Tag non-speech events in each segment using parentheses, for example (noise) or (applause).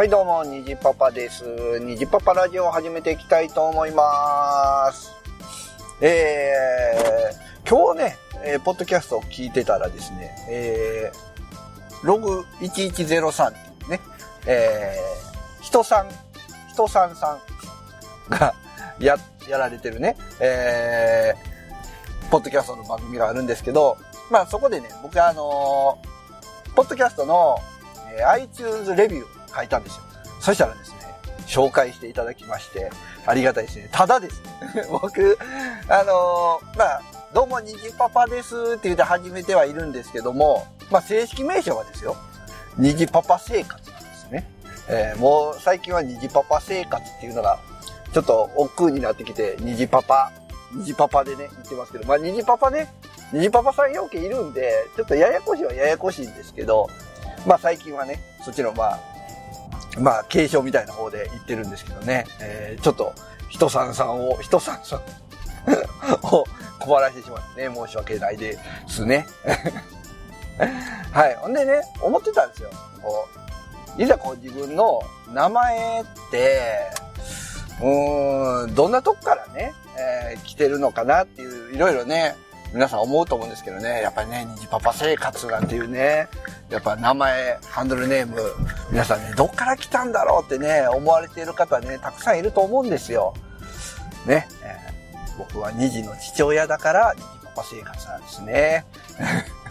はい、どうも、にじパパです。にじパパラジオを始めていきたいと思います。えー、今日ね、えーポッドキャストを聞いてたらですね、えー、ログ1103っていうね、えー、人さん、人さんさんが (laughs) や、やられてるね、えー、ポッドキャストの番組があるんですけど、まあそこでね、僕あのーポッドキャストの、えー iTunes レビュー書いたんですよ。そしたらですね、紹介していただきまして、ありがたいですね。ただですね、(laughs) 僕、あのーまあ、どうも、にじパパですって言って始めてはいるんですけども、まあ、正式名称はですよ、にじパパ生活なんですね。えーもう最近はにじパパ生活っていうのが、ちょっと億劫になってきて、にじパパ、にじパパでね、言ってますけど、まあ、にじパパね、にじパパさん要件いるんで、ちょっとややこしいはややこしいんですけど、まあ最近はね、そっちのまあ、まあ継承みたいな方で言ってるんですけどね、えーちょっと、人さんさんを、人さんさん (laughs) を困らせてしまってね、申し訳ないですね。はい。ほんでね、思ってたんですよ。こう、いざこう自分の名前って、うーん、どんなとこからね、えー来てるのかなっていう、いろいろね、皆さん思うと思うんですけどね、やっぱりね、虹パパ生活なんていうね、やっぱ名前、ハンドルネーム、皆さんね、どっから来たんだろうってね、思われている方ね、たくさんいると思うんですよ。ね、えー僕は2児の父親だから、虹パパ生活なんですね。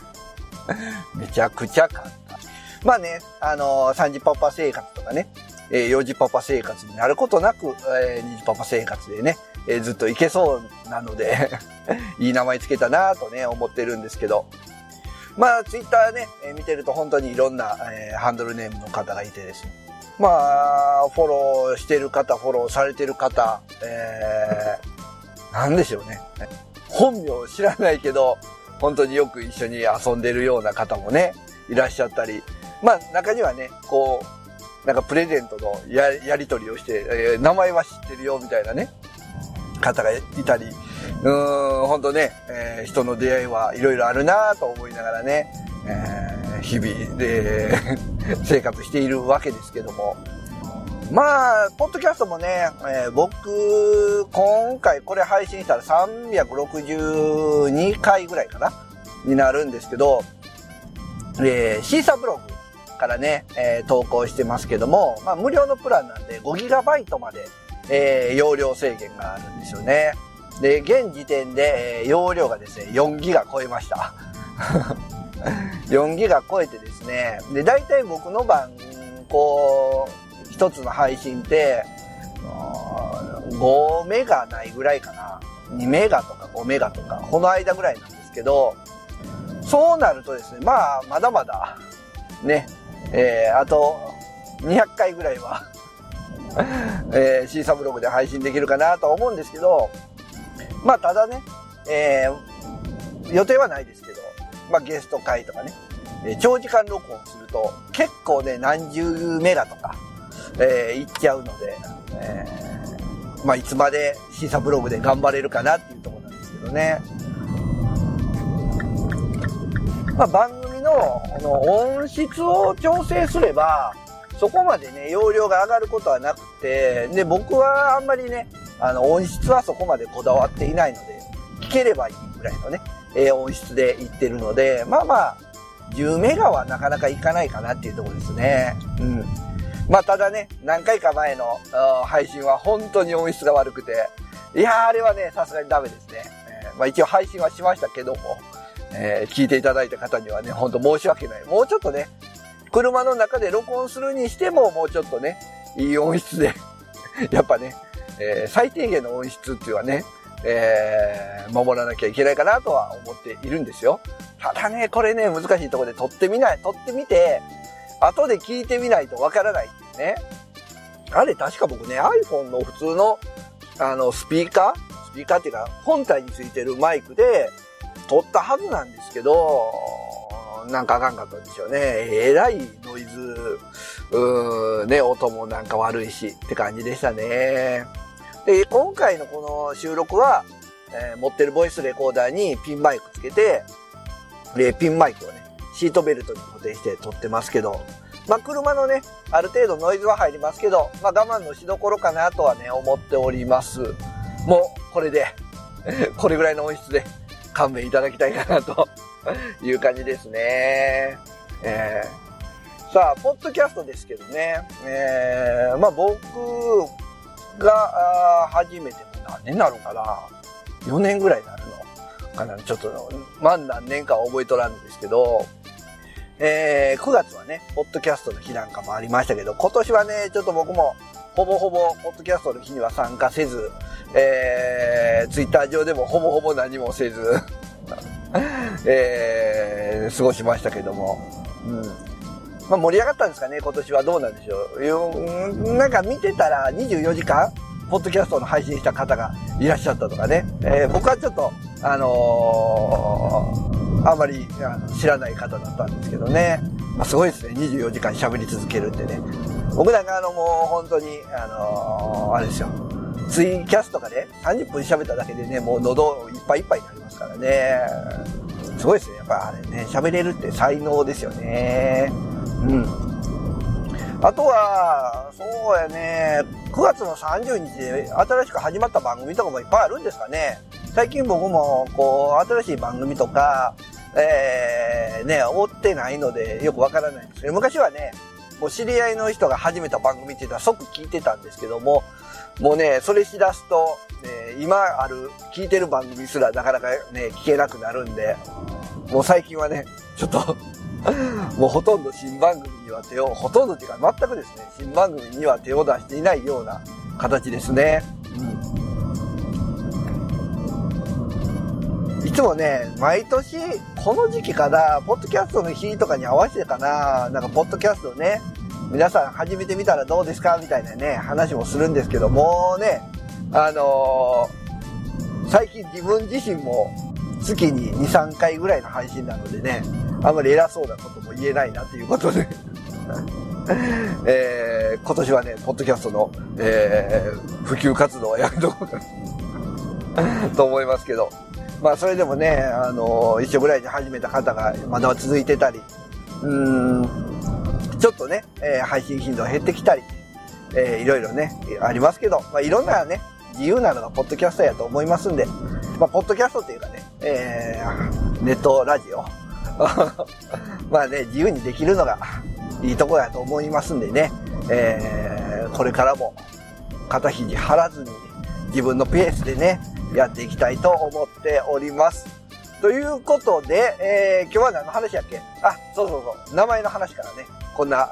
(laughs) めちゃくちゃ簡単。まあね、あのー、3時パパ生活とかね、え4時パパ生活になることなく、え2時パパ生活でね、えずっといけそうなので、(laughs) いい名前つけたなとね、思ってるんですけど。まあ、ツイッターね、えー見てると本当にいろんな、えーハンドルネームの方がいてですね。まあ、フォローしてる方、フォローされてる方、えー、なんでしょうね。本名知らないけど、本当によく一緒に遊んでるような方もね、いらっしゃったり、まあ中にはね、こう、なんかプレゼントのやり取りをして、えー名前は知ってるよみたいなね、方がいたり、うん、本当ね、えー人の出会いはいろいろあるなと思いながらね、えー日々で (laughs) 生活しているわけですけども、まあ、ポッドキャストもね、えー僕、今回これ配信したら362回ぐらいかなになるんですけど、えーシーサーブログからね、えー投稿してますけども、まあ、無料のプランなんで 5GB まで、え容量制限があるんですよね。で、現時点で、えー容量がですね、4ギガ超えました。(laughs) 4ギガ超えてですね、で、大体僕の番、こう、一つの配信って、5メガないぐらいかな。2メガとか5メガとか、この間ぐらいなんですけど、そうなるとですね、まあ、まだまだ、ね、えー、あと、200回ぐらいは、(laughs) えー、 Seesaa ブログで配信できるかなと思うんですけど、まあ、ただね、えー、予定はないですけど、まあ、ゲスト回とかね、えー長時間録音すると、結構ね、何十メガとか、えー、いっちゃうので、えーまあ、いつまでシーサーブログで頑張れるかなっていうところなんですけどね。まあ、番組のこの音質を調整すれば、そこまでね、容量が上がることはなくて、で、僕はあんまりね、あの、音質はそこまでこだわっていないので、聞ければいいぐらいのね、えー音質でいってるので、まあまあ、10メガはなかなかいかないかなっていうところですね。うん。まあただね、何回か前のあー配信は本当に音質が悪くて、いやーあれはね、さすがにダメですね。えーまあ一応配信はしましたけども、えー聞いていただいた方にはね、本当申し訳ない。もうちょっとね、車の中で録音するにしてももうちょっとね、いい音質で、やっぱね、えー最低限の音質っていうのはね、えー守らなきゃいけないかなとは思っているんですよ。ただね、これね、難しいとこで撮ってみない、撮ってみて、後で聞いてみないとわからないっていうね。あれ確か僕ね、iPhone の普通の、あの、スピーカー？スピーカーっていうか、本体についてるマイクで撮ったはずなんですけど、なんかあかんかったんでしょうね。えらいノイズ、うーん、ね、音もなんか悪いしって感じでしたね。で、今回のこの収録は、えー持ってるボイスレコーダーにピンマイクつけて、で、ピンマイクをね、シートベルトに固定して撮ってますけど、まあ、車のね、ある程度ノイズは入りますけど、まあ、我慢のしどころかなとはね、思っております。もう、これで、(laughs) これぐらいの音質で勘弁いただきたいかなという感じですね。えー、さあ、ポッドキャストですけどね、えー、まあ僕が初めても何年なのかな ?4 年ぐらいになるのかなちょっと、まあ何年かは覚えとらんですけど、えー、9月はね、ポッドキャストの日なんかもありましたけど、今年はね、ちょっと僕も、ほぼほぼ、ポッドキャストの日には参加せず、えー、ツイッター上でもほぼほぼ何もせず (laughs) えー、過ごしましたけども、うん。まあ盛り上がったんですかね、今年はどうなんでしょう。なんか見てたら24時間、ポッドキャストの配信した方がいらっしゃったとかね。えー、僕はちょっと、あのーあまりあの知らない方だったんですけどね。まあ、すごいですね。24時間喋り続けるってね。僕なんかあのもう本当に、あのー、あれですよ。ツイキャスとかで、ね、30分喋っただけでね、もう喉いっぱいいっぱいになりますからね。すごいですね。やっぱあれね、喋れるって才能ですよね。うん。あとは、そうやね、9月の30日で新しく始まった番組とかもいっぱいあるんですかね。最近僕も、こう、新しい番組とか、えー、ね、追ってないのでよくわからないんですけど、昔はね、もう知り合いの人が始めた番組って言ったら即聞いてたんですけども、もうね、それしだすと、え、今ある、聞いてる番組すらなかなかね、聞けなくなるんで、もう最近はね、ちょっともうほとんど新番組には手を、ほとんどっていうか全くですね、新番組には手を出していないような形ですね。うん。いつもね、毎年、この時期から、ポッドキャストの日とかに合わせてかな、なんか、ポッドキャストね、皆さん始めてみたらどうですかみたいなね、話もするんですけど、もうね、あのー、最近自分自身も月に2、3回ぐらいの配信なのでね、あんまり偉そうなことも言えないなということで。(laughs) えー、今年はね、ポッドキャストの、えー、普及活動はやめとこうか (laughs) と思いますけど、まあそれでもね、あの、一緒ぐらいに始めた方がまだ続いてたり、うん、ちょっとね、えー、配信頻度減ってきたり、えー、いろいろね、ありますけど、まあいろんなね、自由なのがポッドキャストやと思いますんで、まあポッドキャストっていうかね、えー、ネットラジオ。(laughs) まあね、自由にできるのがいいとこやと思いますんでね、えー、これからも肩肘張らずに自分のペースでね、やっていきたいと思っております。ということで、えー、今日は何の話やっけ？あ、そうそうそう。名前の話からね、こんな、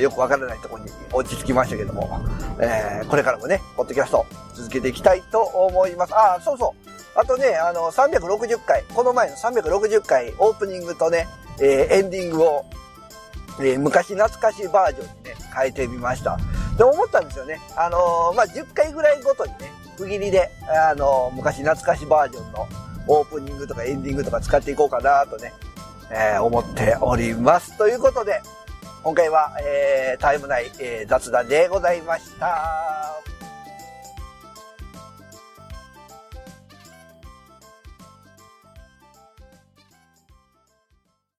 よくわからないところに落ち着きましたけども、えー、これからもね、ポッドキャスト続けていきたいと思います。あ、そうそう。あとね、あの、360回、この前の360回オープニングとね、えー、エンディングを、えー、昔懐かしいバージョンにね、変えてみました。で、思ったんですよね。あのー、まあ、10回ぐらいごとにね、区切りで、あの、昔懐かしバージョンのオープニングとかエンディングとか使っていこうかなとね、えー、思っております。ということで、今回は、えー、タイム内、えー、雑談でございました。